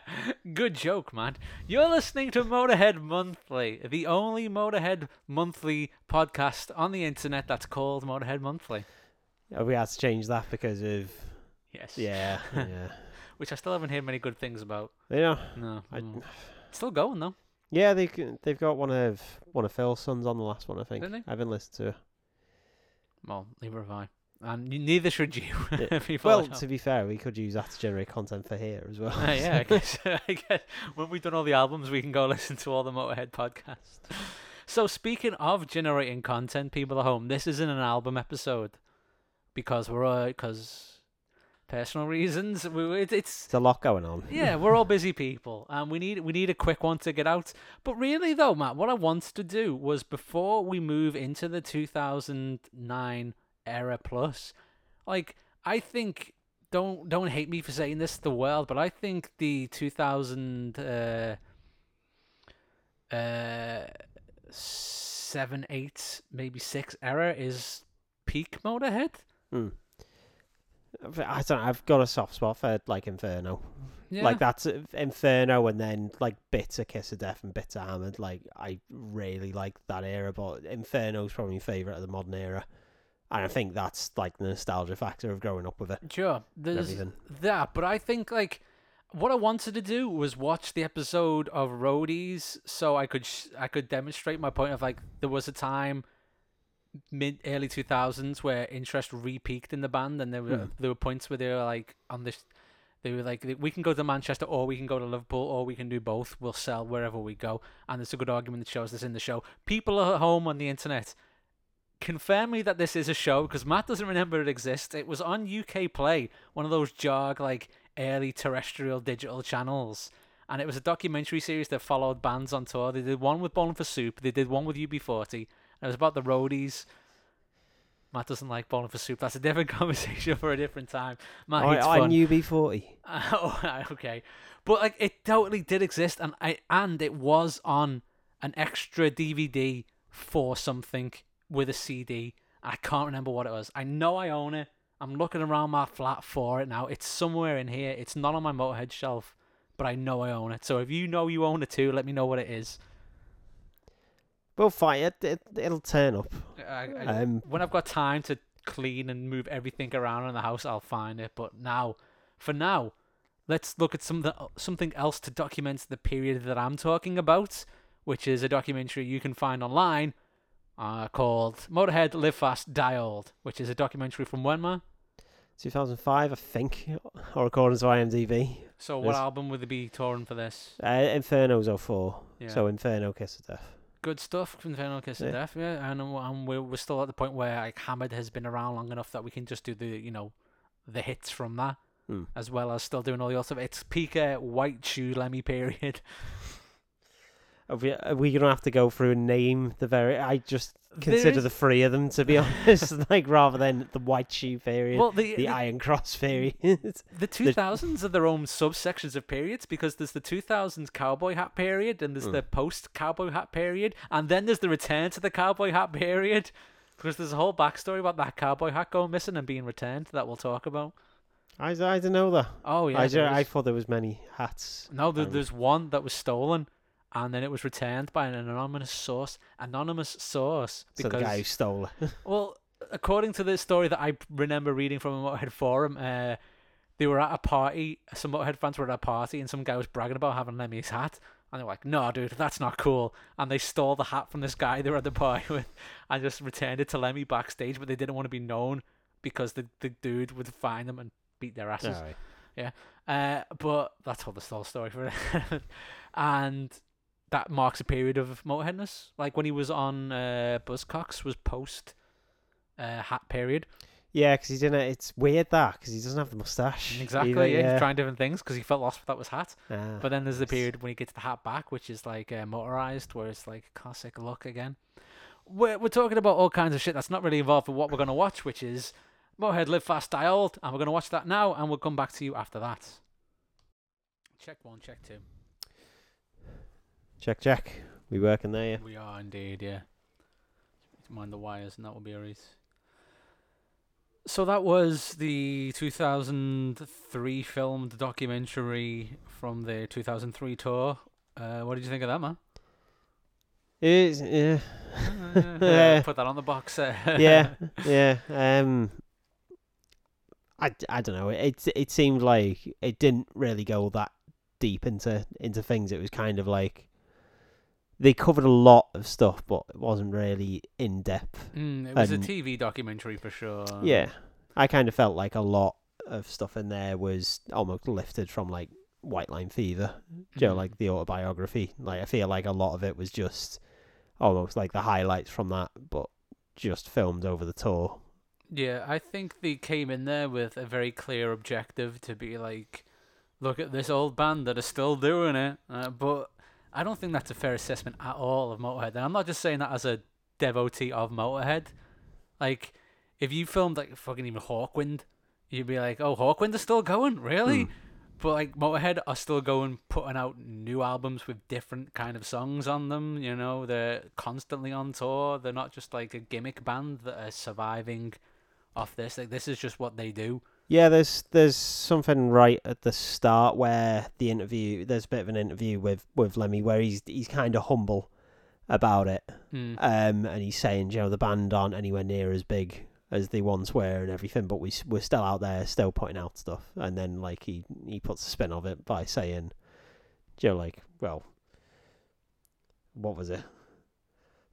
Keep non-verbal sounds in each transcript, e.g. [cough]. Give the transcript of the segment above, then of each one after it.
[laughs] Good joke, man. You're listening to Motorhead Monthly, the only Motorhead Monthly podcast on the internet that's called Motorhead Monthly. Oh, we had to change that because of Yes. yeah, yeah. [laughs] Which I still haven't heard many good things about. Yeah. No. I. Still going though. yeah, they they've got one of one of Phil's sons on the last one. I think. Didn't they? I haven't listened to. Well, neither have I. And neither should you. [laughs] Well, to be fair, we could use that to generate content for here as well. Uh, yeah, I guess, [laughs] [laughs] I guess when we've done all the albums, we can go listen to all the Motorhead podcasts. So, speaking of generating content, people at home, this isn't an album episode because we're because personal reasons. We, it, it's It's a lot going on. yeah, we're all busy people, and we need we need a quick one to get out. But really, though, Matt, what I wanted to do was before we move into the 2009 era plus, like I think don't don't hate me for saying this to the world, but I think the 2000 uh, uh, seven, eight, maybe six era is peak Motorhead. Hmm. I don't. know, I've got a soft spot for like Inferno. Yeah. Like that's uh, Inferno, and then like bits of Kiss of Death and bits of Hammered. Like I really like that era, but Inferno's probably my favorite of the modern era, and I think that's like the nostalgia factor of growing up with it. Sure, there's that, but I think like what I wanted to do was watch the episode of Roadies, so I could sh- I could demonstrate my point of like there was a time mid early two thousands where interest re-peaked in the band, and there were Hmm. there were points where they were like on this. They were like, we can go to Manchester, or we can go to Liverpool, or we can do both. We'll sell wherever we go, and there's a good argument that shows this in the show. People are at home on the internet confirm me that this is a show because Matt doesn't remember it exists. It was on UK Play, one of those jog like early terrestrial digital channels, and it was a documentary series that followed bands on tour. They did one with Bowling for Soup, they did one with UB40, and it was about the roadies. Matt doesn't like Bowling for Soup. That's a different [laughs] conversation for a different time. Matt I, fun. I'm UB40. [laughs] oh, okay, but like it totally did exist, and I and it was on an extra DVD for something with a CD. I can't remember what it was. I know I own it. I'm looking around my flat for it now. It's somewhere in here. It's not on my Motorhead shelf, but I know I own it. So if you know you own it too, let me know what it is. We'll fight it. it it'll turn up. I, I, Um, when I've got time to clean and move everything around in the house, I'll find it. But now, for now, let's look at something something else to document the period that I'm talking about, which is a documentary you can find online uh, called Motorhead Live Fast Die Old, which is a documentary from when, man? 2005, I think, or according to IMDb. So what Yes. album would they be touring for this? Uh, Inferno's 04. Yeah. So Inferno, Kiss of Death. Good stuff, Inferno Kiss of Yeah. Death, yeah. And, uh, and we're, we're still at the point where like Hammered has been around long enough that we can just do the, you know, the hits from that. Hmm. as well as still doing all the other stuff. It's peak uh, white shoe Lemmy period. [laughs] Are we, we gonna have to go through and name the very? I just consider There is- the three of them to be [laughs] honest, [laughs] like rather than the white shoe period, Well, the the the, Iron Cross [laughs] period. the 2000s are their own subsections of periods because there's the 2000s cowboy hat period and there's Hmm. the post cowboy hat period and then there's the return to the cowboy hat period because there's a whole backstory about that cowboy hat going missing and being returned that we'll talk about. I, I don't know that. Oh yeah, I, I thought there was many hats. no, there, there's one that was stolen. And then it was returned by an anonymous source. Anonymous source. So the guy who stole it. [laughs] Well, according to the story that I remember reading from a Motorhead forum, uh, they were at a party. Some Motorhead fans were at a party, and some guy was bragging about having Lemmy's hat. And they were like, "No, dude, that's not cool." And they stole the hat from this guy they were at the party [laughs] with, and just returned it to Lemmy backstage. But they didn't want to be known because the the dude would find them and beat their asses. Yeah. Uh, but that's all the whole story for it. [laughs] and that marks a period of Motorheadness. Like when he was on uh, Buzzcocks was post uh, hat period. Yeah, because he didn't. It's weird that because he doesn't have the mustache. Exactly. either, yeah, he's trying different things because he felt lost without his hat. Ah, But then there's the period when he gets the hat back, which is like uh, Motorizer, where it's like classic look again. We're we're talking about all kinds of shit that's not really involved with what we're gonna watch, which is Motorhead Live Fast Die Old, and we're gonna watch that now, and we'll come back to you after that. Check one, check two. Check, check. We working there? Yeah. We are indeed, yeah. Mind the wires, and that will be a race. So that was the 2003 filmed documentary from the 2003 tour. Uh, what did you think of that, man? It is, yeah, [laughs] Uh, [laughs] Put that on the box set. [laughs] yeah, yeah. Um, I, I don't know. It it seemed like it didn't really go that deep into into things. It was kind of like they covered a lot of stuff, but it wasn't really in depth. Mm, it was And- a TV documentary for sure. Yeah, I kind of felt like a lot of stuff in there was almost lifted from like White Line Fever, you know, Mhm. like the autobiography. Like I feel like a lot of it was just almost like the highlights from that, but just filmed over the tour. Yeah, I think they came in there with a very clear objective to be like, look at this old band that are still doing it. Uh, but I don't think that's a fair assessment at all of Motorhead. And I'm not just saying that as a devotee of Motorhead. Like, if you filmed like fucking even Hawkwind, you'd be like, oh, Hawkwind is still going, really? Mm. But like Motorhead are still going, putting out new albums with different kind of songs on them. You know, they're constantly on tour. They're not just like a gimmick band that are surviving off this. Like this is just what they do. Yeah, there's there's something right at the start where the interview there's a bit of an interview with with Lemmy where he's he's kind of humble about it. Mm. Um, and he's saying, you know, the band aren't anywhere near as big as they once were and everything, but we we're still out there, still putting out stuff. And then like he he puts a spin of it by saying, you know, like, well, what was it?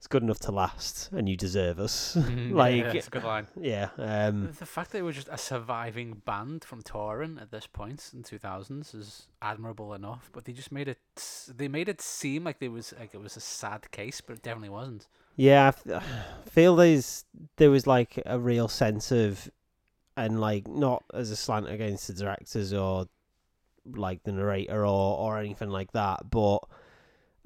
It's good enough to last, and you deserve us. [laughs] Mm, like, yeah, that's a good line. yeah, um, The fact that they were just a surviving band from touring at this point in 2000s is admirable enough. But they just made it. They made it seem like there was like it was a sad case, but it definitely wasn't. Yeah, I f- feel there's there was like a real sense of, and like not as a slant against the directors or like the narrator or or anything like that, but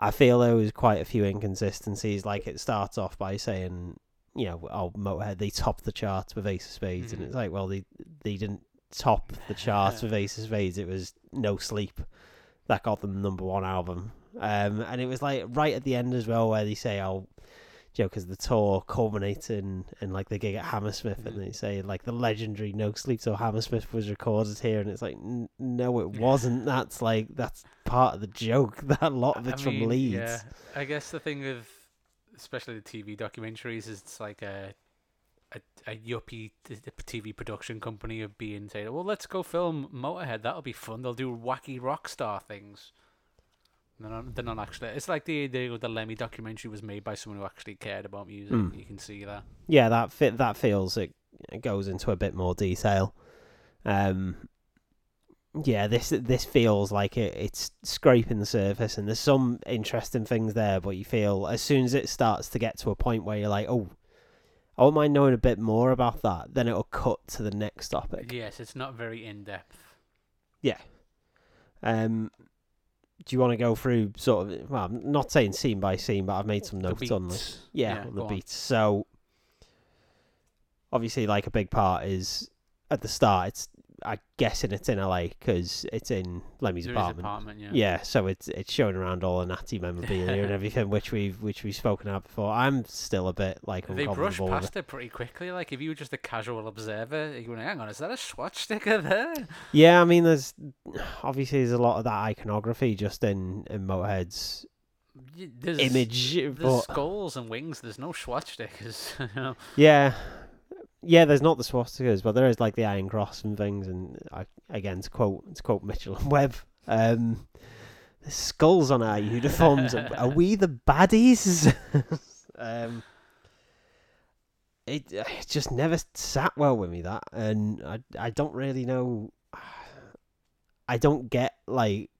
I feel there was quite a few inconsistencies. Like it starts off by saying, you know, oh Motorhead they topped the charts with Ace of Spades, Mhm. and it's like, well they they didn't top the charts [laughs] with Ace of Spades. It was No Sleep that got them number one album. Um, and it was like right at the end as well where they say, oh you know, because the tour culminates in, in like the gig at Hammersmith, Mhm. and they say like the legendary No Sleep Till Hammersmith was recorded here, and it's like, n- no, it wasn't. That's like that's part of the joke. [laughs] That a lot of I it's from mean, Leeds. Yeah, I guess the thing with especially the TV documentaries is it's like a a, a yuppie TV production company of being say, well, let's go film Motorhead. That'll be fun. They'll do wacky rock star things. They're not, they're not actually. It's like the the the Lemmy documentary was made by someone who actually cared about music. Mm. You can see that. Yeah, that fit that feels it, it goes into a bit more detail. Um, yeah, this this feels like it, it's scraping the surface, and there's some interesting things there. But you feel as soon as it starts to get to a point where you're like, oh, I wouldn't mind knowing a bit more about that. Then it'll cut to the next topic. Yes, it's not very in depth. Yeah. Um, do you want to go through sort of? Well, I'm not saying scene by scene, but I've made some notes on this. Yeah, Yeah, on the beats. So obviously, like a big part is at the start. It's I'm guessing it's in LA because it's in Lemmy's There apartment. apartment, yeah. Yeah, so it's it's showing around all the natty memorabilia and [laughs] everything, which we've which we've spoken about before. I'm still a bit like They brush past it pretty quickly. Like if you were just a casual observer, you going, "Hang on, is that a Swatch sticker there?" Yeah, I mean, there's obviously there's a lot of that iconography just in in Motorhead's There's, image, There's but skulls and wings. There's no Swatch stickers. [laughs] you know? yeah, yeah. There's not the swastikas, but there is like the Iron Cross and things. And I, again, to quote to quote Mitchell and [laughs] Webb, um, the skulls on our uniforms. are, are we the baddies? [laughs] um, it it just never sat well with me that, and I I don't really know. [sighs] I don't get like.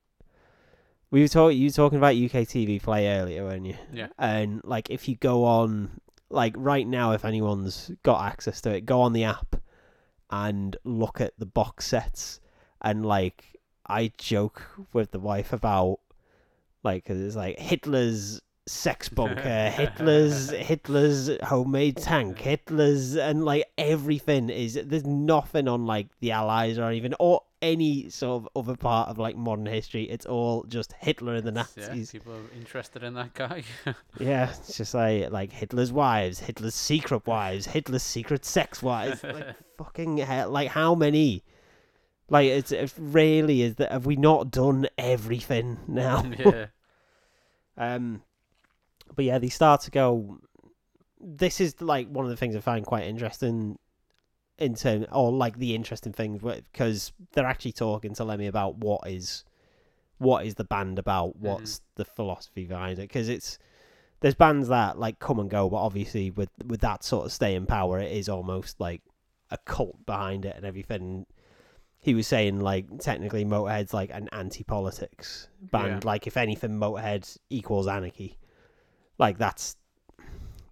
We were talking. You were talking about UK TV play earlier, weren't you? Yeah. And like, if you go on, like right now, if anyone's got access to it, go on the app and look at the box sets. And like, I joke with the wife about like, 'cause it's like Hitler's sex [laughs] bunker, Hitler's Hitler's homemade tank, Hitler's, and like everything is. There's nothing on like the Allies or even or any sort of other part of like modern history. It's all just Hitler and the Yeah, Nazis. people are interested in that guy. [laughs] Yeah, it's just like like Hitler's wives, Hitler's secret wives, Hitler's secret sex wives. Like [laughs] fucking hell! Like how many? Like it's it really is that have we not done everything now? [laughs] yeah. Um, but yeah, they start to go. This is like one of the things I find quite interesting in terms, or like the interesting things, because they're actually talking to Lemmy about what is, what is the band about, mm-hmm. what's the philosophy behind it, because it's there's bands that like come and go, but obviously with with that sort of staying power, it is almost like a cult behind it and everything. He was saying like technically Motorhead's like an anti-politics band. Yeah. Like if anything, Motorhead equals anarchy. Like that's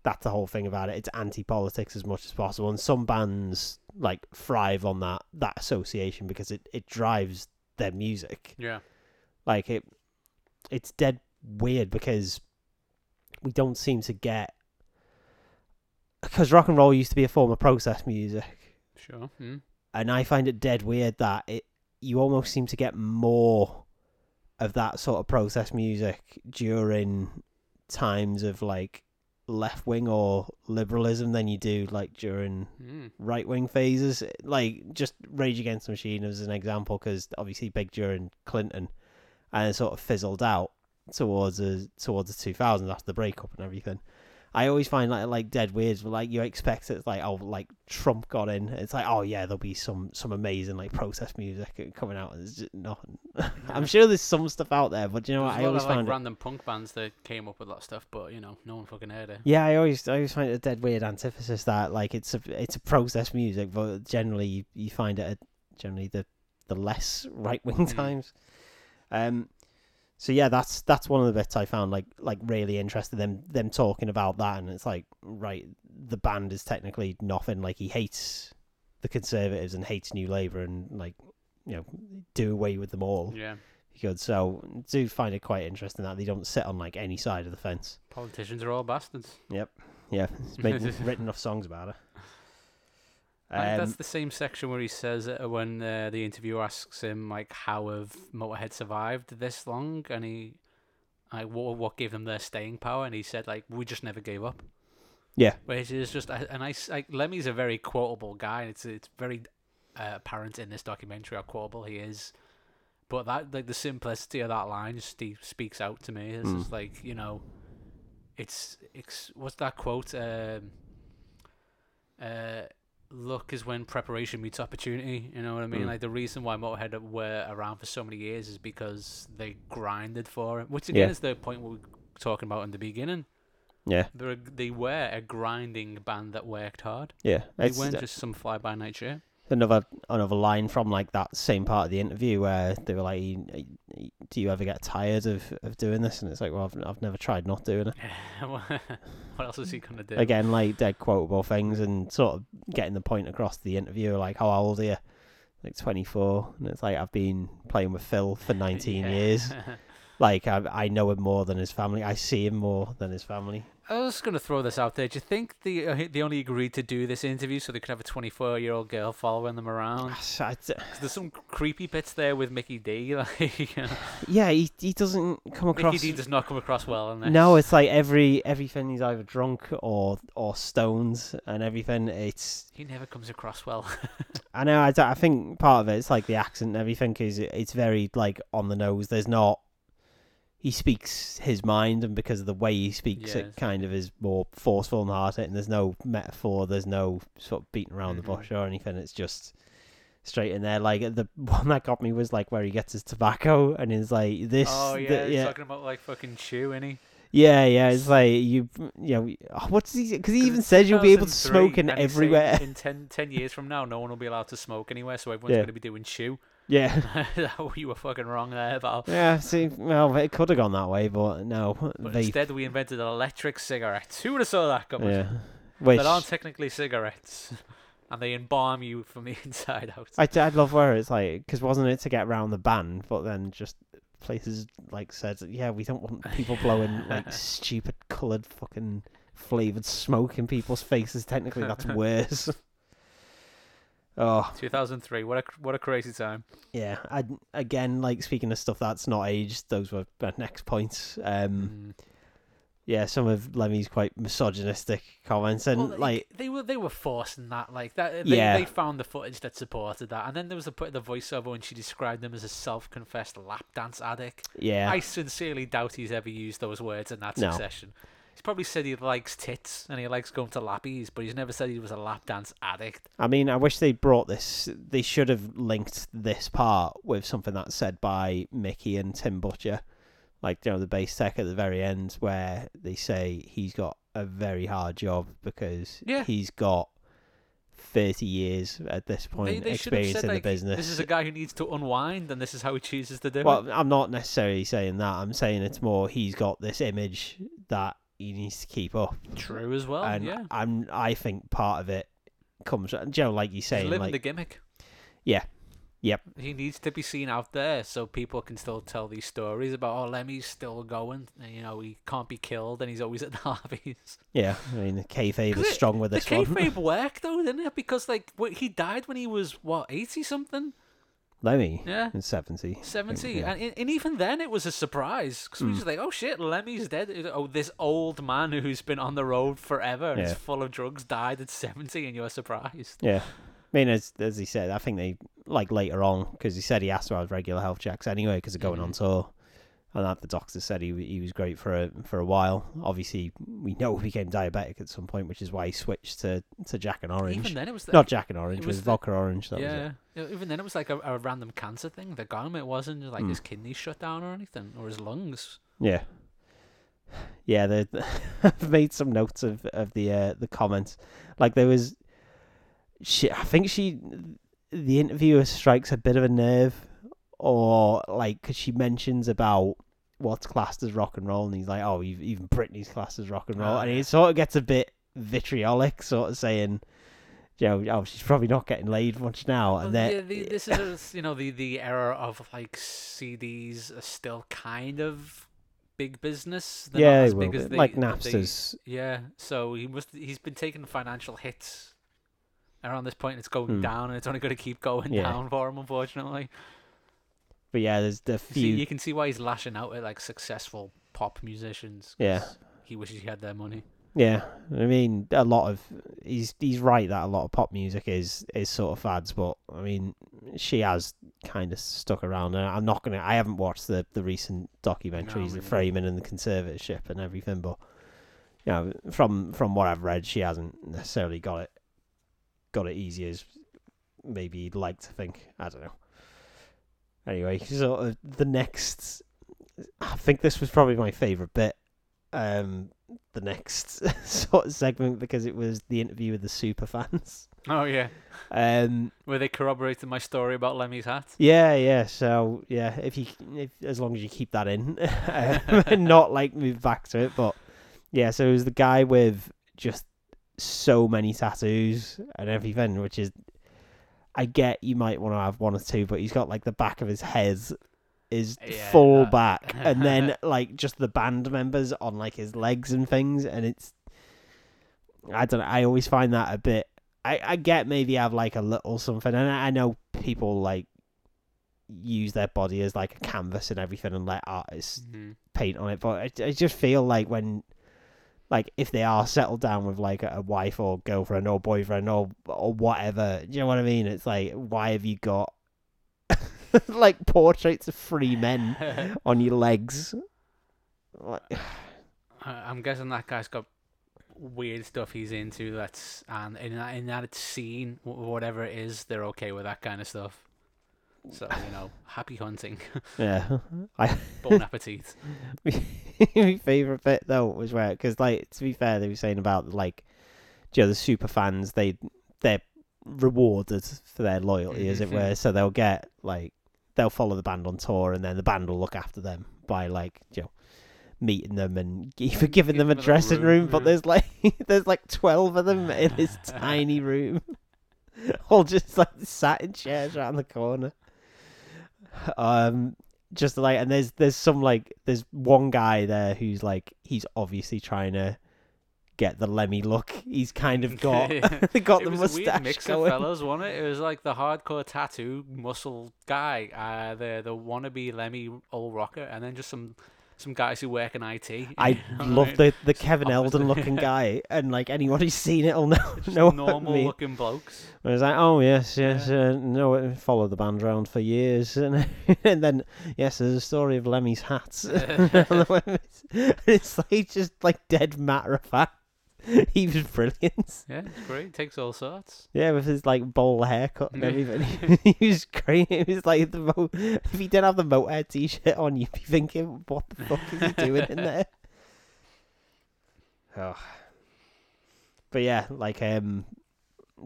that's the whole thing about it. It's anti-politics as much as possible, and some bands like thrive on that that association because it it drives their music. Yeah. Like it, it's dead weird because we don't seem to get because rock and roll used to be a form of process music, Sure. Mm. and I find it dead weird that it you almost seem to get more of that sort of process music during times of like left wing or liberalism than you do like during Mm. right wing phases. Like just Rage Against the Machine as an example, because obviously big during Clinton, and it sort of fizzled out towards the towards the two thousands after the breakup and everything. I always find like like dead weird. Like you expect it's like oh like Trump got in. It's like oh yeah there'll be some some amazing like protest music coming out. It's just nothing. [laughs] I'm sure there's some stuff out there, but you know what? I a always of like find it. random punk bands that came up with that stuff, but you know, no one fucking heard it. Yeah, I always I always find it a dead weird antithesis that like it's a it's a process music, but generally you, you find it at generally the the less right wing Mm. times. Um, so yeah, that's that's one of the bits I found like like really interesting. Them them talking about that, and it's like right, the band is technically nothing. Like he hates the Conservatives and hates New Labour, and like you know do away with them all. Yeah. Good. So do find it quite interesting that they don't sit on like any side of the fence. Politicians are all bastards. Yep. Yeah, it's made, [laughs] written enough songs about it. Um, that's the same section where he says uh, when uh, the interviewer asks him like how have Motorhead survived this long, and he like what what gave them their staying power, and he said like we just never gave up. Yeah. which is just a, a nice like Lemmy's a very quotable guy. and It's it's very uh, apparent in this documentary how quotable he is. But that like the simplicity of that line just he speaks out to me. It's Mm. just like you know, it's it's what's that quote? Um, uh, luck is when preparation meets opportunity. You know what I mean? Mm. Like the reason why Motorhead were around for so many years is because they grinded for it. Which again Yeah. is the point we were talking about in the beginning. yeah, They're a, they were a grinding band that worked hard. yeah. They weren't just some fly by night shit. Another another line from like that same part of the interview where they were like, "You- you- "Do you ever get tired of, of doing this?" And it's like, "Well, I've, I've never tried not doing it." [laughs] what else is he gonna do? Again, like dead quotable things and sort of getting the point across to the interviewer, like, "How old are you?" Like twenty four, and it's like I've been playing with Phil for nineteen [laughs] Yeah. years. [laughs] Like I I know him more than his family. I see him more than his family. I was gonna throw this out there. Do you think they uh, they only agreed to do this interview so they could have a 24 year old girl following them around? There's some creepy bits there with Mikkey Dee. [laughs] Like you know, yeah, he he doesn't come across. Mikkey Dee does not come across well in this. No, it's like every everything he's either drunk or or stones and everything. It's he never comes across well. [laughs] I know. I, I think part of it, it's like the accent and everything is it's very like on the nose. There's not. He speaks his mind, and because of the way he speaks, Yes. it kind of is more forceful and hard And There's no metaphor. There's no sort of beating around Mhm. the bush or anything. It's just straight in there. Like the [laughs] one that got me was like where he gets his tobacco and he's like this. oh the- yeah, he's yeah, talking about like fucking chew, innit? yeah, yeah. It's like you, you know, what's he? Because he even says you'll be able to smoke in everywhere. In 10, 10 years from now, no one will be allowed to smoke anywhere, so everyone's Yeah. going to be doing chew. Yeah, [laughs] you were fucking wrong there, Val. yeah. See, well, it could have gone that way, but no. But vape. instead, we invented an electric cigarettes. Who would have saw that coming? yeah, which That aren't technically cigarettes, [laughs] and they embalm you from the [laughs] inside out. I I love where it's like because wasn't it to get around the ban, but then just places like said, yeah, we don't want people blowing like stupid coloured fucking flavored smoke in people's faces. Technically, that's worse. Oh 2003. What a what a crazy time. yeah. I again like speaking of stuff that's not aged. Those were my [laughs] next points. Um. Mm. Yeah, some of Lemmy's quite misogynistic comments and Well, like they were they were forcing that like that. They, Yeah. they found the footage that supported that, and then there was the put the voiceover when she described him as a self-confessed lap dance addict. yeah. I sincerely doubt he's ever used those words in that No. succession. He's probably said he likes tits and he likes going to lappies, but he's never said he was a lap dance addict. I mean, I wish they brought this. They should have linked this part with something that's said by Mikkey and Tim Butcher, like you know the bass tech at the very end, where they say he's got a very hard job because Yeah. he's got thirty years at this point they have experience said in the business. this is a guy who needs to unwind, and this is how he chooses to do it. well, I'm not necessarily saying that. I'm saying it's more he's got this image that he needs to keep up, True as well. and yeah, I'm I think part of it comes, you know, like you saying, living like the gimmick. Yeah. Yep. He needs to be seen out there so people can still tell these stories about oh Lemmy's still going. And, you know he can't be killed and he's always at the [laughs] lobbies. Yeah, I mean, the kayfabe is strong with The this one. kayfabe [laughs] worked though, didn't it? Because like he died when he was what eighty something. Lemmy Yeah. in 70. 70 Yeah. and, and even then it was a surprise because we Mm. were just like oh shit lemmy's dead oh this old man who's been on the road forever and is full of drugs died at 70 and you're surprised Yeah. I mean, as as he said, I think they, like later on, because he said he asked have regular health checks anyway because of going on Mhm. tour. And that the doctor said he he was great for a for a while. Obviously, we know he became diabetic at some point, which is why he switched to, to Jack and Orange. even then it was the, Not Jack and Orange, it it was was the- vodka orange. That was it. yeah even then it was like a, a random cancer thing The got him it wasn't like Mm. his kidneys shut down or anything or his lungs Yeah. Yeah, the, [laughs] I've made some notes of of the uh, the comments. Like there was, she. I think she, the interviewer strikes a bit of a nerve, or like because she mentions about what's classed as rock and roll, and he's like, oh, ev- even Britney's classed as rock and roll, Ah, and yeah. he sort of gets a bit vitriolic, sort of saying. You know, oh, she's probably not getting laid much now, Well, and then yeah, the, this is you know the the era of like CDs are still kind of big business. They're yeah, not as big as they, like they- Yeah, so he must he's been taking financial hits. Around this point, it's going Hmm. down, and it's only going to keep going Yeah. down for him. Unfortunately, But yeah, there's the you, few. see, you can see why he's lashing out at like successful pop musicians. Yeah. he wishes he had their money. Yeah, I mean, a lot of he's he's right that a lot of pop music is is sort of fads, but I mean, she has kind of stuck around, and I'm not gonna. I haven't watched the the recent documentaries, me the framing and the conservatorship and everything, but you know, from from what I've read, she hasn't necessarily got it got it easy as maybe you'd like to think. I don't know. Anyway, so uh, the next, I think this was probably my favorite bit. Um, the next [laughs] sort of segment because it was the interview with the super fans. Oh yeah, Um, where they corroborated my story about Lemmy's hat. yeah, yeah. So yeah, if you if as long as you keep that in, [laughs] um, and not like move back to it, but yeah. So it was the guy with just so many tattoos and everything, which is I get you might want to have one or two, but he's got like the back of his head is Yeah, full that- back, and then [laughs] like just the band members on like his legs and things, and it's I don't know. I always find that a bit. I I get maybe have like a little something, and I I know people like use their body as like a canvas and everything, and let artists Mhm. paint on it. But I, I just feel like when, like, if they are settled down with like a, wife or girlfriend or boyfriend or or whatever, do you know what I mean? It's like, why have you got [laughs] like portraits of free men [laughs] on your legs? Like, [sighs] I'm guessing that guy's got weird stuff he's into. That's and in that in that scene, whatever it is, they're okay with that kind of stuff. So you know, happy hunting, [laughs] yeah, [laughs] I bon appetit. [laughs] my favorite bit though was where because like to be fair they were saying about like you know the super fans they they're rewarded for their loyalty as it Mhm. were so they'll get like they'll follow the band on tour and then the band will look after them by like you know meeting them and even giving them a them a little dressing room, room, but there's like there's like 12 of them in this tiny room all just like sat in chairs around the corner um just like and there's there's some like there's one guy there who's like he's obviously trying to get the Lemmy look. He's kind of got [laughs] [laughs] got it the was a weird mustache mix going. of fellas, wasn't it? It was like the hardcore tattoo muscle guy, uh, the the wannabe Lemmy old rocker, and then just some some guys who work in IT. I [laughs] love Right? the the Kevin Eldon looking [laughs] guy, and like anyone who's seen it will know Just know what I normal mean. looking blokes. I was like, oh yes, yes, uh, no, followed the band around for years, [laughs] and, and then yes, there's a story of Lemmy's hats. it's like just like dead matter of fact. [laughs] He was brilliant. Yeah, it's great. Takes all sorts. Yeah, with his like bowl haircut and everything. [laughs] [laughs] he was great. It was like the mo- if he didn't have the Motorhead t-shirt on, you'd be thinking, what the fuck is he doing in there? Oh. But yeah, like um,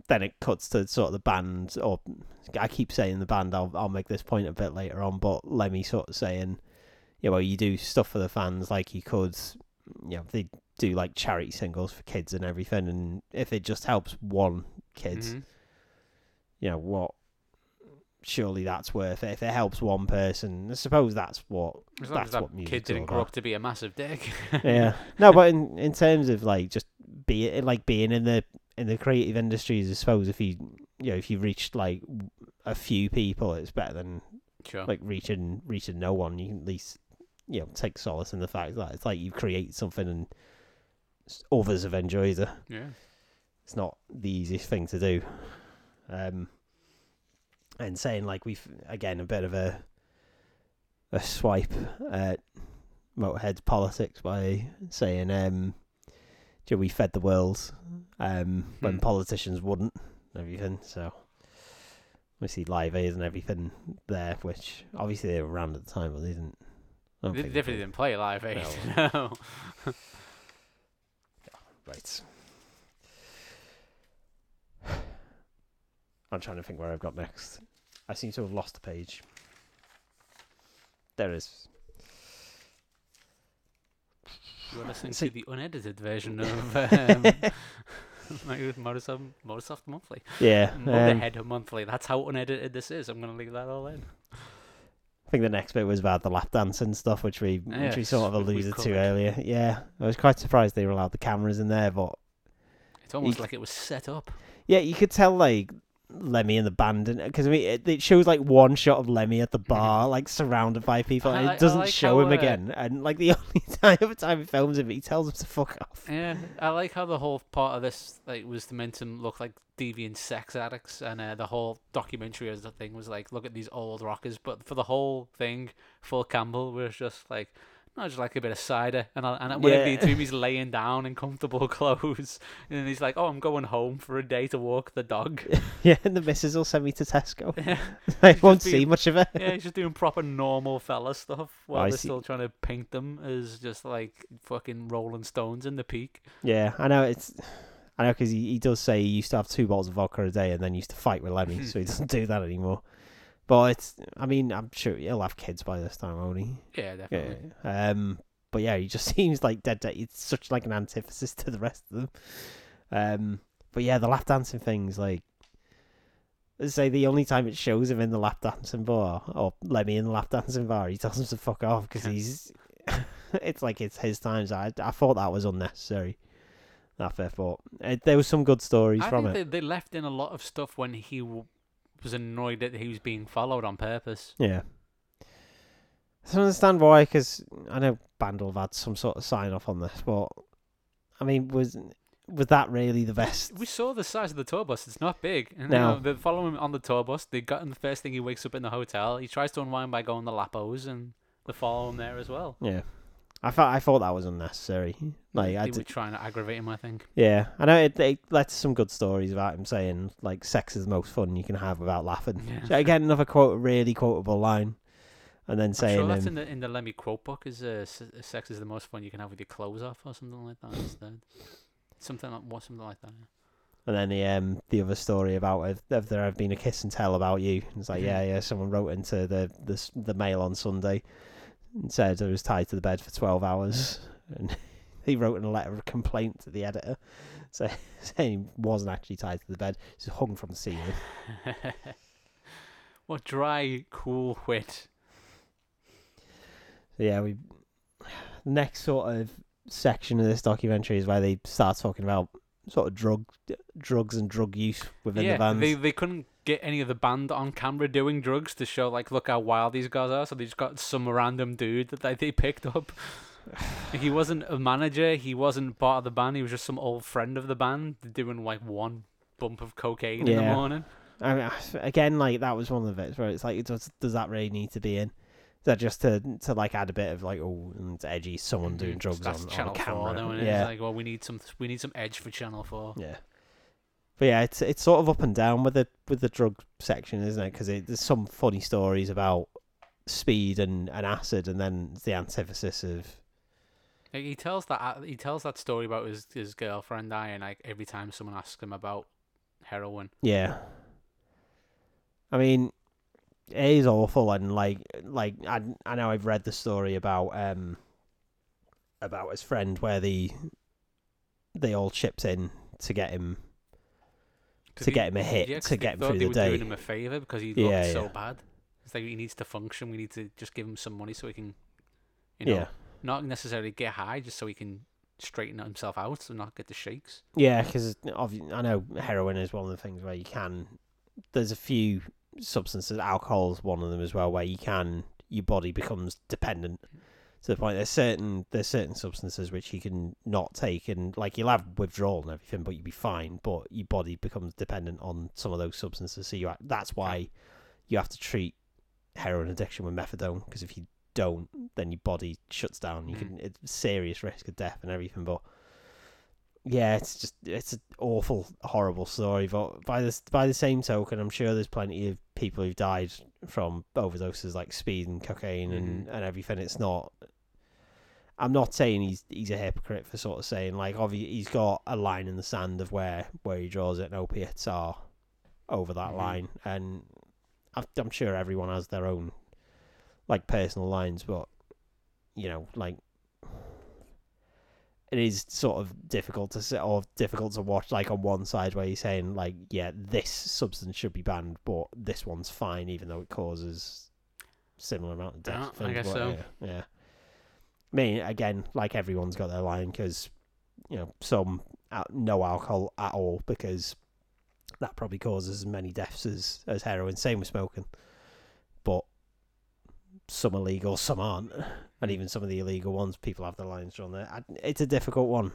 then it cuts to sort of the band, or I keep saying the band. I'll I'll make this point a bit later on, but Lemmy sort of saying, yeah, well, you do stuff for the fans like you could, you know, they do like charity singles for kids and everything, and if it just helps one kid, Mhm. you know what surely that's worth it if it helps one person i suppose that's what As that's that what kid didn't grow up to be a massive dick. [laughs] yeah no but in in terms of like just be like being in the in the creative industries i suppose if you you know if you reached like a few people it's better than Sure. like reaching reaching no one you can at least you know take solace in the fact that it's like you've created something and others have enjoyed it yeah. it's not the easiest thing to do. Um, and saying like we've again a bit of a a swipe at Motorhead's politics by saying um, "Joe, we fed the world um, when Hmm. politicians wouldn't and everything. So we see Live Aid and everything there, which obviously they were around at the time, but they didn't. They definitely did. didn't play live aid. No. [laughs] [laughs] Right. I'm trying to think where I've got next. I seem to have lost a page. There is. You're listening See- to the unedited version of [laughs] um, like with Motorsoft, Motorsoft Monthly. Yeah. Um, Motorhead Monthly. That's how unedited this is. I'm going to leave that all in. I think the next bit was about the lap dancing stuff, which we which we sort of alluded to earlier. Yeah, I was quite surprised they were allowed the cameras in there, but It's almost You- like it was set up. yeah, you could tell like Lemmy and the band, because I mean, it, it shows like one shot of Lemmy at the bar, like surrounded by people, and like- it doesn't like show him uh, again. And like the [laughs] only time, every time he films him, he tells him to fuck off. Yeah, I like how the whole part of this like was meant to look like deviant sex addicts, and uh, the whole documentary as the thing was like, look at these old rockers. But for the whole thing, Phil Campbell was just like, no, just like a bit of cider, and I, and whenever Yeah. you do, he's laying down in comfortable [laughs] clothes, and he's like, oh, I'm going home for a day to walk the dog. [laughs] Yeah, and the missus will send me to Tesco. [laughs] yeah, I won't just see being- much of it. yeah, he's just doing proper normal fella stuff while I they're see. still trying to paint them as just like fucking Rolling Stones in the peak. Yeah, I know it's. I know because he, he does say he used to have two bottles of vodka a day and then used to fight with Lemmy, so he doesn't do that anymore. But it's. I mean, I'm sure he'll have kids by this time, won't he? Yeah, Yeah. definitely. Um. But yeah, he just [laughs] seems like dead. dead. It's such like an antithesis to the rest of them. Um. But yeah, the lap dancing things like. Let's say the only time it shows him in the lap dancing bar or Lemmy in the lap [laughs] dancing bar, he tells him to fuck off because he's. [laughs] it's like it's his times. I I thought that was unnecessary. That bit, but uh, there was some good stories I from it. They, they left in a lot of stuff when he w- was annoyed that he was being followed on purpose. Yeah. I don't understand why, because I know Bandle have had some sort of sign off on this, but I mean, was was that really the best? We saw the size of the tour bus. It's not big. And No. you know, they follow him on the tour bus. They got him the first thing he wakes up in the hotel. He tries to unwind by going to Lapos, and they follow him there as well. Yeah, I thought I thought that was unnecessary. Like, they I were did, trying to aggravate him, I think. yeah, I know it, it led to some good stories about him saying like sex is the most fun you can have without laughing. Yeah. So again, another quote, really quotable line, and then I'm saying, sure that's um, in the in the Lemmy quote book. Is uh, sex is the most fun you can have with your clothes off, or something like that instead. Something like what, something like that. yeah. And then the um the other story about if, if there have been a kiss and tell about you. It's like yeah yeah someone wrote into the the the mail on Sunday and said I was tied to the bed for twelve hours and [laughs] he wrote in a letter of complaint to the editor [laughs] so, saying he wasn't actually tied to the bed he was hung from the ceiling. [laughs] what dry, cool wit. So yeah we next sort of section of this documentary is where they start talking about sort of drug drugs and drug use within yeah, the bands. they they couldn't get any of the band on camera doing drugs to show like look how wild these guys are, so they just got some random dude that they, they picked up. he wasn't a manager, he wasn't part of the band, he was just some old friend of the band doing like one bump of cocaine in the morning. I mean, again, like that was one of the bits where it's like, does does that really need to be in? Is that just to to like add a bit of like, oh, and it's edgy, someone doing Mhm. drugs That's on, on Channel a camera? 4 though, yeah, it's like, well, we need some we need some edge for Channel Four. yeah. But yeah, it's it's sort of up and down with the with the drug section, isn't it? Because there's some funny stories about speed and, and acid, and then the antithesis of Like, he tells that he tells that story about his his girlfriend dying like every time someone asks him about heroin. Yeah. I mean, it is awful, and like, like I, I know I've read the story about um about his friend where the they all chipped in to get him to he- get him a hit yeah, to get him through they the were day. doing him a favor because he Yeah, looked so bad. It's like he needs to function. We need to just give him some money so he can, you know, yeah, not necessarily get high, just so he can straighten himself out and not get the shakes. yeah, because I know heroin is one of the things where you can. There's a few substances, alcohol's one of them as well, where you can your body becomes dependent to the point. There's certain there's certain substances which you can not take, and like you'll have withdrawal and everything, but you'll be fine. But your body becomes dependent on some of those substances, so you that's why you have to treat heroin addiction with methadone because if you don't, then your body shuts down. You Mhm. can it's serious risk of death and everything, but. Yeah, it's just it's an awful, horrible story. But by the by the same token, I'm sure there's plenty of people who've died from overdoses like speed and cocaine and, and everything. It's not. I'm not saying he's he's a hypocrite for sort of saying like obviously he's got a line in the sand of where where he draws it, and opiates are over that Mhm. line, and I'm sure everyone has their own like personal lines, but you know like it is sort of difficult to say or difficult to watch like on one side where you're saying like yeah this substance should be banned but this one's fine even though it causes similar amount of Yeah, death I guess what- so. yeah, yeah Mean again like everyone's got their line because you know some out, no alcohol at all because that probably causes as many deaths as as heroin same with smoking but some are legal some aren't and hmm. even some of the illegal ones, people have their lines drawn there. It's a difficult one,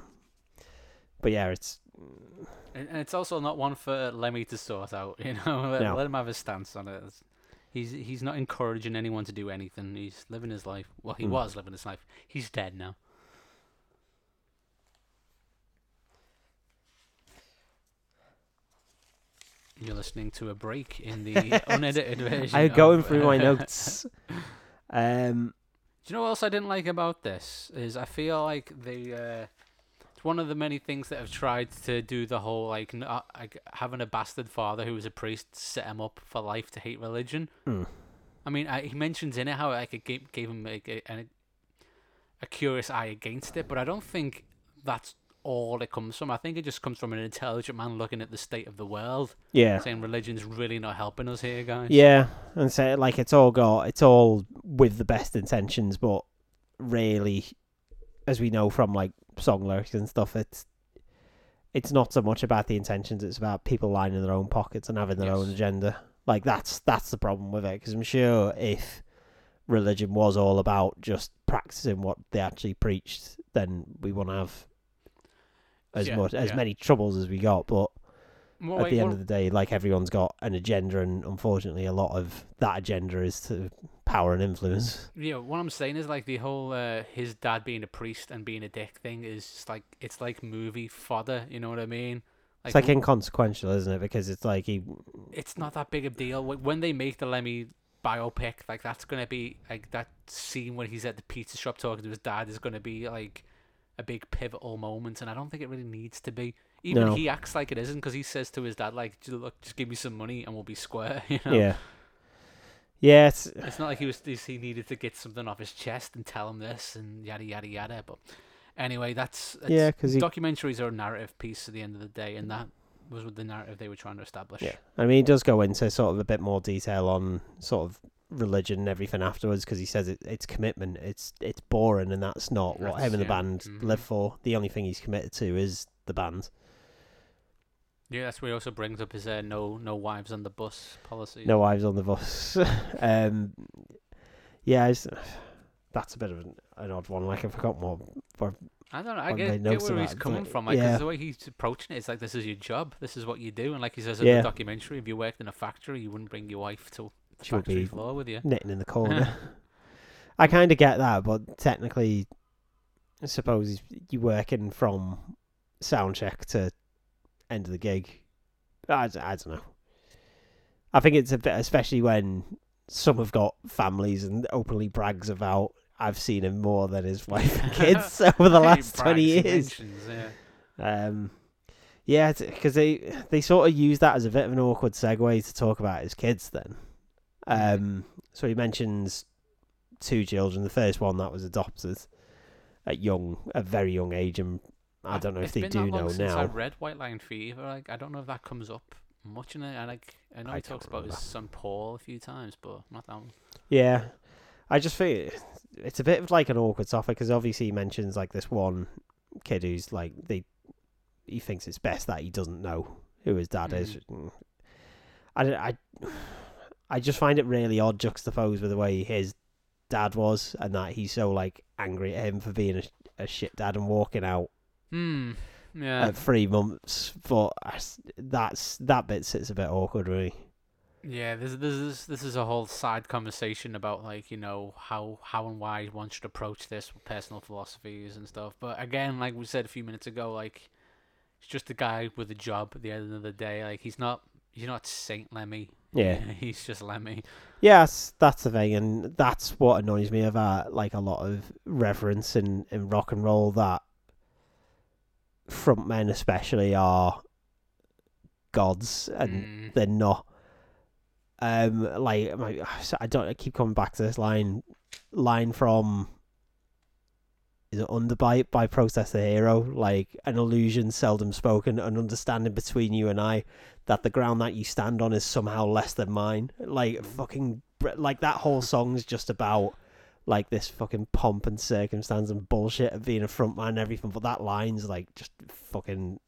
but yeah, it's And, it's also not one for Lemmy to sort out. [laughs] You know, let, No. let him have his stance on it. It's- He's he's not encouraging anyone to do anything. He's living his life. Well, he Mm. was living his life. He's dead now. You're listening to a break in the [laughs] unedited version. I'm going of, through my [laughs] notes. um, Do you know what else I didn't like about this? Is I feel like the uh, it's one of the many things that have tried to do the whole like, n- uh, like having a bastard father who was a priest set him up for life to hate religion. mm, I mean, I, he mentions in it how like it gave, gave him like, a, a a curious eye against it, but I don't think that's all it comes from. I think it just comes from an intelligent man looking at the state of the world, yeah, saying religion's really not helping us here, guys. yeah, and so like it's all got it's all with the best intentions, but really, as we know from like song lyrics and stuff, it's it's not so much about the intentions; it's about people lining their own pockets and having their own agenda. Like that's that's the problem with it. Because I'm sure if religion was all about just practicing what they actually preached, then we wouldn't have as Yeah, much as yeah. many troubles as we got. But Well, at the end what- of the day, like everyone's got an agenda, and unfortunately, a lot of that agenda is to power and influence. Yeah, what I'm saying is like the whole uh, his dad being a priest and being a dick thing is just like it's like movie fodder. You know what I mean? it's like inconsequential, isn't it? Because it's like he, it's not that big a deal. When they make the Lemmy biopic, like that's gonna be like that scene when he's at the pizza shop talking to his dad is gonna be like a big pivotal moment, and I don't think it really needs to be. Even No. he acts like it isn't because he says to his dad like, "Look, just give me some money and we'll be square." [laughs] You know? yeah, yeah, it's, It's not like he was he needed to get something off his chest and tell him this and yada yada yada. But anyway, that's, that's yeah, because he documentaries are a narrative piece at the end of the day, and that was with the narrative they were trying to establish. Yeah, I mean, he does go into sort of a bit more detail on sort of religion and everything afterwards because he says it, it's commitment. It's it's boring, and that's not what That's- him and the yeah. band live Mhm. for. The only thing he's committed to is the band. Yeah, that's where he also brings up his uh, no no wives on the bus policy. No wives on the bus. [laughs] um, yeah, it's, that's a bit of an, an odd one. Like I forgot what. I don't know. I get, get where he's coming from. Like, yeah. the way he's approaching it, it is like this is your job. This is what you do. And like he says in Yeah. the documentary, if you worked in a factory, you wouldn't bring your wife to the She factory floor with you. knitting in the corner. [laughs] I kind of get that, but technically, I suppose you're working from sound check to end of the gig. I, I don't know. I think it's a bit, especially when some have got families and openly brags about. I've seen him more than his wife and [laughs] kids [laughs] over the last twenty years. yeah. Um, yeah, because they they sort of use that as a bit of an awkward segue to talk about his kids. Then, um, so he mentions two children. The first one that was adopted at young, a very young age, and I don't know if they do know since I now. read White Line Fever. Like I don't know if that comes up much in it. And like I know I he talks about his son Paul a few times, but not that one. Yeah, I just think it's a bit of like an awkward topic because obviously he mentions like this one kid who's like they he thinks it's best that he doesn't know who his dad is. Mm. I, I I just find it really odd juxtaposed with the way his dad was and that he's so like angry at him for being a, a shit dad and walking out Hmm. Yeah. at three months. But that's that bit sits a bit awkward really. Yeah, this this is this is a whole side conversation about like you know how how and why one should approach this with personal philosophies and stuff. But again, like we said a few minutes ago, like he's just a guy with a job. At the end of the day, like he's not he's not Saint Lemmy. Yeah. [laughs] he's just Lemmy. Yes, that's the thing, and that's what annoys me about like a lot of reverence in, in rock and roll that frontmen especially are gods and Mm. they're not. Um, like my, I don't. I keep coming back to this line, line from. Is it Underbite by Protest the Hero? Like an illusion seldom spoken, an understanding between you and I that the ground that you stand on is somehow less than mine. Like fucking, like that whole song's just about like this fucking pomp and circumstance and bullshit of being a frontman and everything. But that line's like just fucking,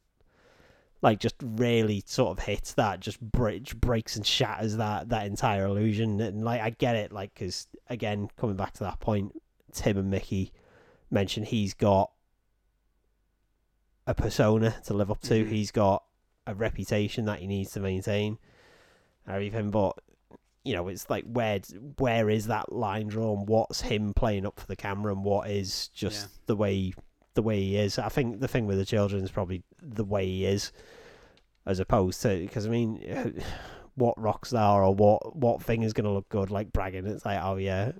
like just really sort of hits that, just bridge breaks and shatters that that entire illusion. And like I get it, like because again, coming back to that point, Tim and Mikkey mentioned he's got a persona to live up to. Mhm. He's got a reputation that he needs to maintain. Everything, but you know, it's like where where is that line drawn? What's him playing up for the camera, and what is just Yeah. the way the way he is? I think the thing with the children is probably the way he is, as opposed to because I mean, [sighs] what rock star or what what thing is going to look good like bragging? It's like, oh yeah,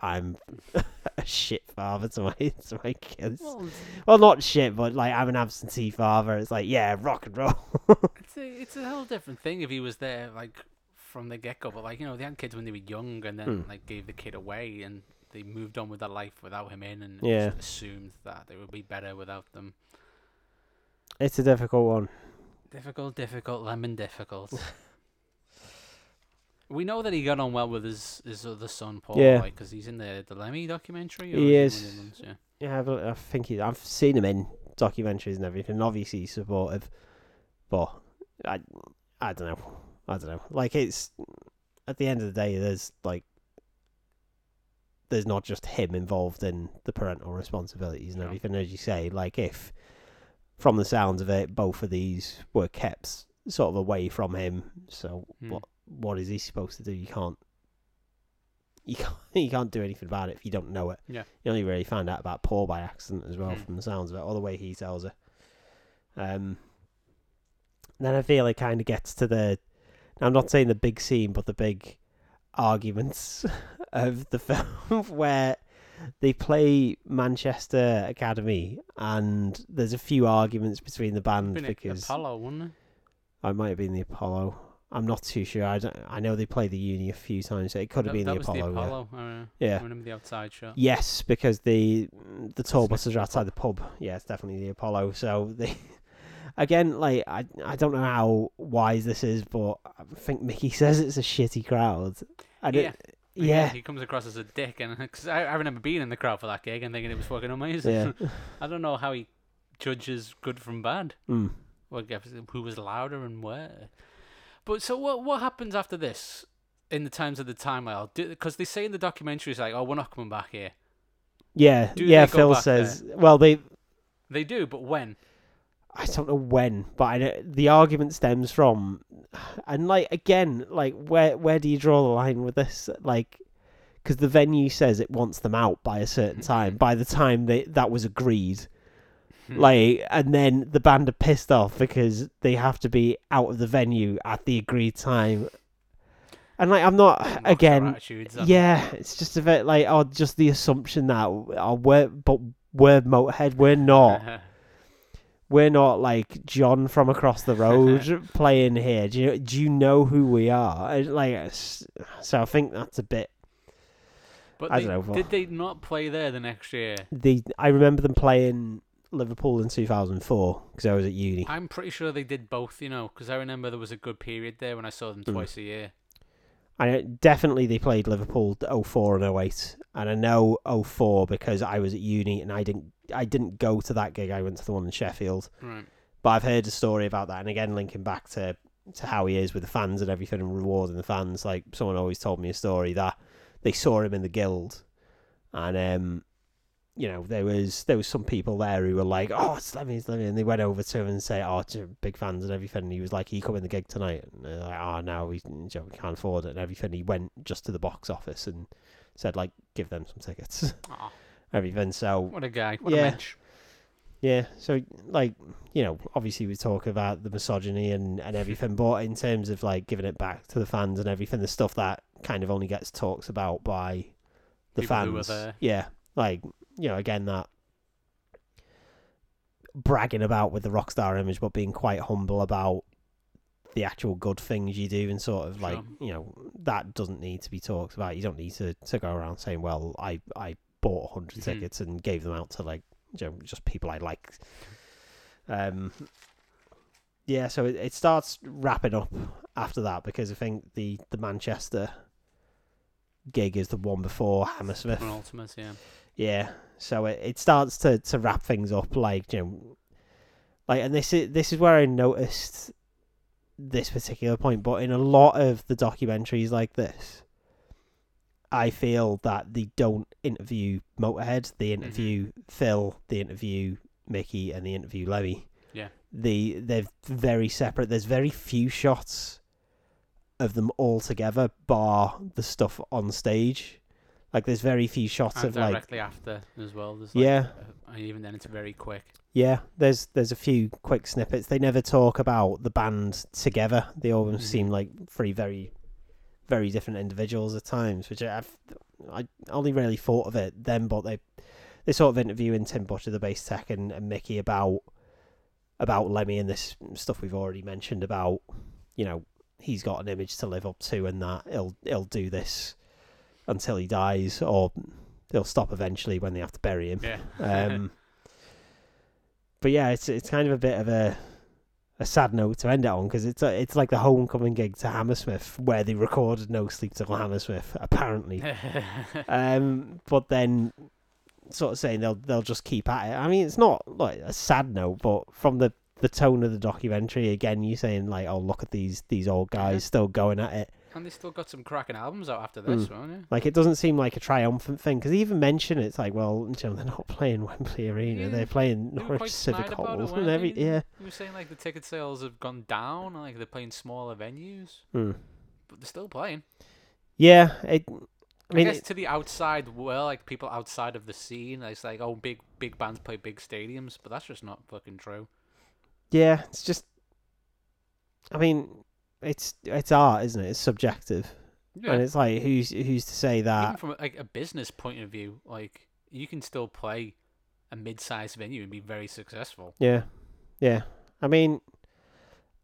I'm [laughs] a shit father to my to my kids. Well, Well, not shit, but like I'm an absentee father. It's like, yeah, rock and roll. [laughs] it's a it's a whole different thing if he was there like from the get go. But like you know, they had kids when they were young, and then Hmm. like gave the kid away, and they moved on with their life without him in, and Yeah. assumed that they would be better without them. it's a difficult one. Difficult, difficult, lemon difficult. [laughs] we know that he got on well with his, his other son Paul, Yeah. like because he's in the the Lemmy documentary. Or He is. is. one of the ones? Yeah. Yeah, I've, I think he, I've seen him in documentaries and everything. Obviously, he's supportive, but I, I don't know. I don't know. Like it's at the end of the day, there's like there's not just him involved in the parental responsibilities and No. everything, as you say. Like if from the sounds of it, both of these were kept sort of away from him. So Hmm. what what is he supposed to do? You can't. You can't, [laughs] you can't do anything about it if you don't know it. Yeah. You only really found out about Paul by accident as well, Hmm. from the sounds of it, or the way he tells it. Um, then I feel it kind of gets to the. Now I'm not saying the big scene, but the big arguments [laughs] of the film [laughs] where they play Manchester Academy, and there's a few arguments between the band Been because Apollo, wouldn't it? I might have been the Apollo. I'm not too sure. I don't. I know they played the Uni a few times, so it could have been that the was Apollo. the yeah. Apollo. uh, Yeah. I remember the outside shot. Yes, because the the tour buses are outside the pub. Yeah, it's definitely the Apollo. So they [laughs] again, like I I don't know how wise this is, but I think Mikkey [laughs] says it's a shitty crowd. Yeah. it, yeah, he comes across as a dick, and [laughs] cause I, I remember being in the crowd for that gig and thinking it was fucking amazing. yeah. [laughs] I don't know how he judges good from bad. Mm. Well, who was louder and where. But so what? What happens after this in the times of the time, timeline? Because they say in the documentary, it's like, "Oh, we're not coming back here." Yeah, Do yeah. Phil says, well, they. They do, but when? I don't know when, but I know the argument stems from, and like again, like where where do you draw the line with this? Like, because the venue says it wants them out by a certain time. By the time they that was agreed, Hmm. like, and then the band are pissed off because they have to be out of the venue at the agreed time. And like, I'm not again. Yeah, it's just a bit like, oh, just the assumption that oh, we're but we're Motorhead, we're not [laughs] we're not like John from across the road [laughs] playing here. Do you do you know who we are? Like, so I think that's a bit. But I they, don't know, did they not play there the next year? The I remember them playing Liverpool in two thousand four because I was at uni. I'm pretty sure they did both, you know, because I remember there was a good period there when I saw them Mm. twice a year. I know- definitely they played Liverpool 04 and 08 and I know 04 because I was at uni and I didn't I didn't go to that gig. I went to the one in Sheffield. Right. But I've heard a story about that, and again, linking back to to how he is with the fans and everything, and rewarding the fans. Like someone always told me a story that they saw him in the guild, and um, you know, there was there was some people there who were like, "Oh, it's Lemmy, it's Lemmy," and they went over to him and say, "Oh, big fans and everything." And he was like, "He come in the gig tonight?" And they're like, "Oh, no, we, you know, we can't afford it and everything." He went just to the box office and said, like, "Give them some tickets." [laughs] Aw, everything. So what a guy. What Yeah. a mensch. yeah, so like you know, obviously we talk about the misogyny and and everything, but in terms of like giving it back to the fans and everything, the stuff that kind of only gets talked about by the People fans, yeah, like you know, again that bragging about with the rock star image, but being quite humble about the actual good things you do and sort of like Sure. you know that doesn't need to be talked about. You don't need to to go around saying, "Well, I I bought 100 Mhm. tickets and gave them out to like you know, just people I like." Um, yeah, so it, it starts wrapping up after that because I think the the Manchester gig is the one before Hammersmith. Yeah. Yeah, so it, it starts to, to wrap things up like you know, like and this is this is where I noticed this particular point. But in a lot of the documentaries like this, I feel that they don't interview Motorhead. They mm-hmm. interview Phil. They interview Mikkey, and they interview Lemmy. Yeah. They they're very separate. There's very few shots of them all together, bar the stuff on stage. Like there's very few shots And of like directly after as well. There's like, Yeah. uh, and even then, it's very quick. Yeah, there's there's a few quick snippets. They never talk about the band together. They all Mhm. seem like three very, very different individuals at times. Which I've I only really thought of it then, but they they sort of interviewing Tim Butcher, the bass tech, and, and Mikkey about about Lemmy and this stuff we've already mentioned about you know he's got an image to live up to, and that he'll he'll do this until he dies, or they'll stop eventually when they have to bury him. Yeah. [laughs] Um, but yeah, it's it's kind of a bit of a a sad note to end it on because it's a, it's like the homecoming gig to Hammersmith where they recorded No Sleep Till Hammersmith apparently. [laughs] um, but then sort of saying they'll they'll just keep at it. I mean, it's not like a sad note, but from the the tone of the documentary, again, you saying like, "Oh, look at these these old guys still going at it." And they still got some cracking albums out after this, Mm. won't you? Like, it doesn't seem like a triumphant thing because even mention it, it's like, well, you know, they're not playing Wembley Arena; Yeah, they're playing they were Norwich quite Civic snide about Hall and every they? yeah. You were saying like the ticket sales have gone down, like they're playing smaller venues, Mm. but they're still playing. Yeah, it. I I, mean, guess it- to the outside world, like people outside of the scene, it's like, oh, big big bands play big stadiums, but that's just not fucking true. yeah, it's just. I mean, it's it's art, isn't it? It's subjective, Yeah. and it's like who's who's to say Even that? from like a business point of view, like you can still play a mid-sized venue and be very successful. Yeah, yeah. I mean,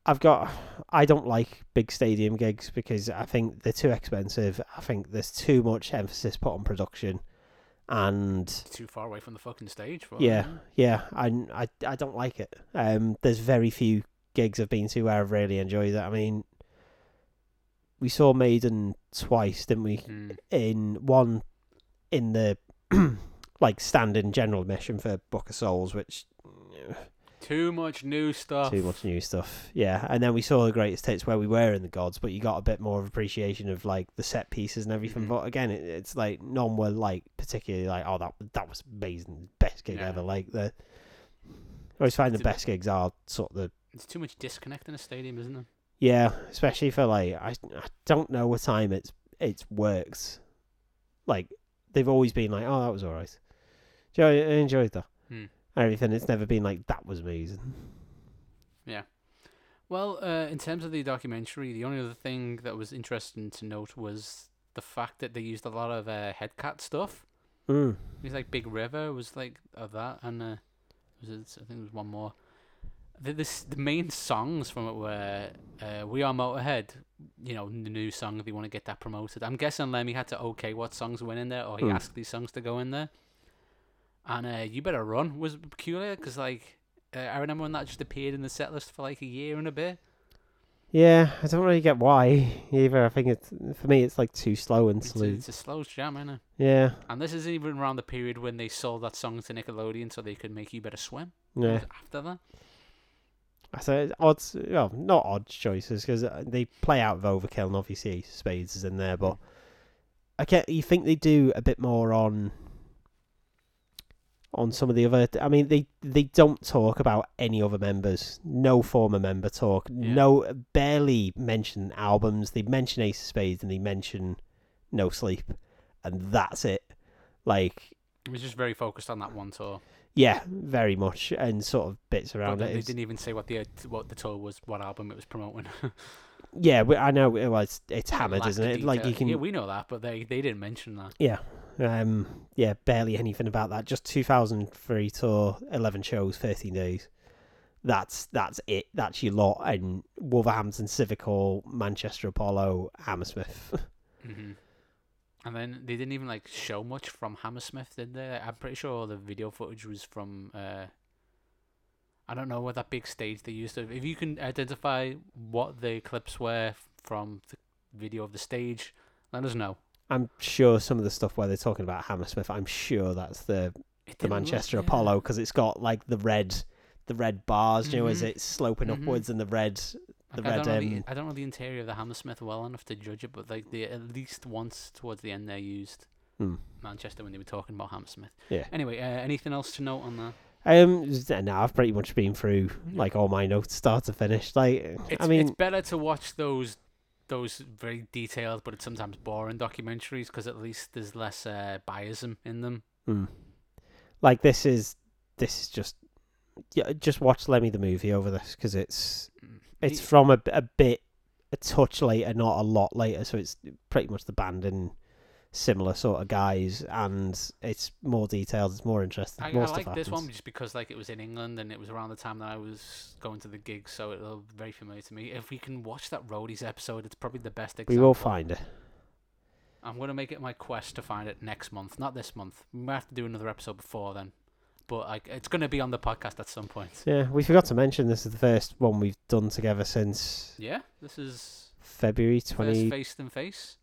I've got. I don't like big stadium gigs because I think they're too expensive. I think there's too much emphasis put on production, and It's too far away from the fucking stage. For Yeah. yeah, I, I, I don't like it. Um, there's very few gigs I've been to where I've really enjoyed it. I mean, we saw Maiden twice, didn't we? Mm. In one in the [clears throat] like standing general mission for Book of Souls, which Too much new stuff. too much new stuff. Yeah, and then we saw the greatest hits where we were in the gods, but you got a bit more of appreciation of like the set pieces and everything. Mhm. But again, it, it's like none were like particularly like oh that that was amazing, best gig Yeah. ever. Like the I always find the best gigs are sort of the It's too much disconnect in a stadium, isn't it? yeah, especially for like I I don't know what time it's it's worked. Like they've always been like oh that was alright. Do you know, I enjoyed that. Hmm. Everything. It's never been like that was amazing. Yeah. Well, uh, in terms of the documentary, the only other thing that was interesting to note was the fact that they used a lot of uh, HeadCat stuff. Mm. It was like Big River was like of that, and uh, was it, I think there was one more. The this the main songs from it were uh, "We Are Motorhead," you know, the new song. If you want to get that promoted, I'm guessing Lemmy had to okay what songs went in there, or he Hmm. asked these songs to go in there. And uh, "You Better Run" was peculiar because like uh, I remember when that just appeared in the set list for like a year and a bit. Yeah, I don't really get why either. I think it's for me it's like too slow and slow. it's a slow jam, isn't it? Yeah, And this is even around the period when they sold that song to Nickelodeon so they could make You Better Swim. Yeah. After that. I say odd, well, not odd choices because uh, they play out of overkill, and obviously Spades is in there. But I get you think they do a bit more on on some of the other. I mean, they they don't talk about any other members. No former member talk. Yeah. No, barely mention albums. They mention Ace of Spades and they mention No Sleep, and that's it. Like. It was just very focused on that one tour. Yeah, very much, and sort of bits But around they, it. they didn't even say what the uh, what the tour was, what album it was promoting. [laughs] Yeah, but I know well, it's it's hammered, Lack isn't it? Like you can, Yeah, we know that, but they they didn't mention that. yeah, um, yeah, barely anything about that. Just 2003 tour, 11 shows, 13 days. That's that's it. That's your lot. And Wolverhampton Civic Hall, Manchester Apollo, Hammersmith. [laughs] hmm And then they didn't even like show much from Hammersmith, did they? I'm pretty sure all the video footage was from. Uh, I don't know what that big stage they used. To, if you can identify what the clips were from the video of the stage, let us know. I'm sure some of the stuff where they're talking about Hammersmith, I'm sure that's the It the didn't look- Manchester yeah. Apollo because it's got like the red, the red bars. You know, as Mhm. it's sloping Mhm. upwards and the red. The Like, I, don't red, know the, um, I don't know the interior of the Hammersmith well enough to judge it, but like they at least once towards the end they used Hmm. Manchester when they were talking about Hammersmith. Yeah. Anyway, uh, anything else to note on that? Um, no, I've pretty much been through like all my notes, start to finish. Like, It's, I mean, it's better to watch those those very detailed but it's sometimes boring documentaries because at least there's less uh, biasm in them. Mm. Like this is this is just yeah, just watch Lemmy the movie over this because it's Mm. it's from a, a bit a touch later, not a lot later, so it's pretty much the band and similar sort of guys, and it's more detailed, it's more interesting. I, more I like this one just because like it was in England and it was around the time that I was going to the gigs, so it was very familiar to me. If we can watch that Roadies episode, it's probably the best example. We will find it. I'm gonna make it my quest to find it next month, not this month. We might have to do another episode before then, but like it's gonna be on the podcast at some point. Yeah, we forgot to mention this is the first one we've done together since Yeah, this is February first face to face.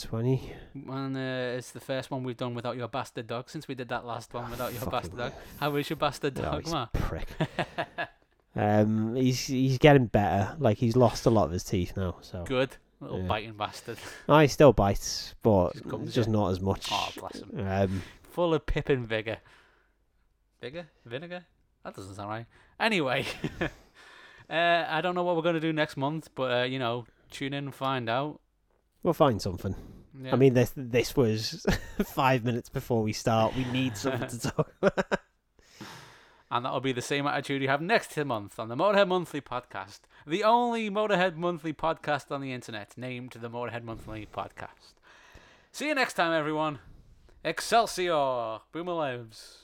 Twenty. And uh, it's the first one we've done without your bastard dog since we did that last one without your Fucking bastard dog. How is your bastard Oh, dog, he's Matt? a prick. [laughs] Um, he's he's getting better. Like he's lost a lot of his teeth now. So Good. Little Yeah. biting bastard. no, [laughs] he still bites, but Just just not as much. Oh, bless him. Um, Full of pip and vigour. Vigour? Vinegar? That doesn't sound right. Anyway. [laughs] uh, I don't know what we're going to do next month, but, uh, you know, tune in and find out. we'll find something. Yeah. I mean, this this was [laughs] five minutes before we start. We need [laughs] something to talk. about. And that'll be the same attitude you have next month on the Motorhead Monthly podcast. The only Motorhead Monthly podcast on the internet named the Motorhead Monthly podcast. See you next time, everyone. Excelsior! Boomer lives.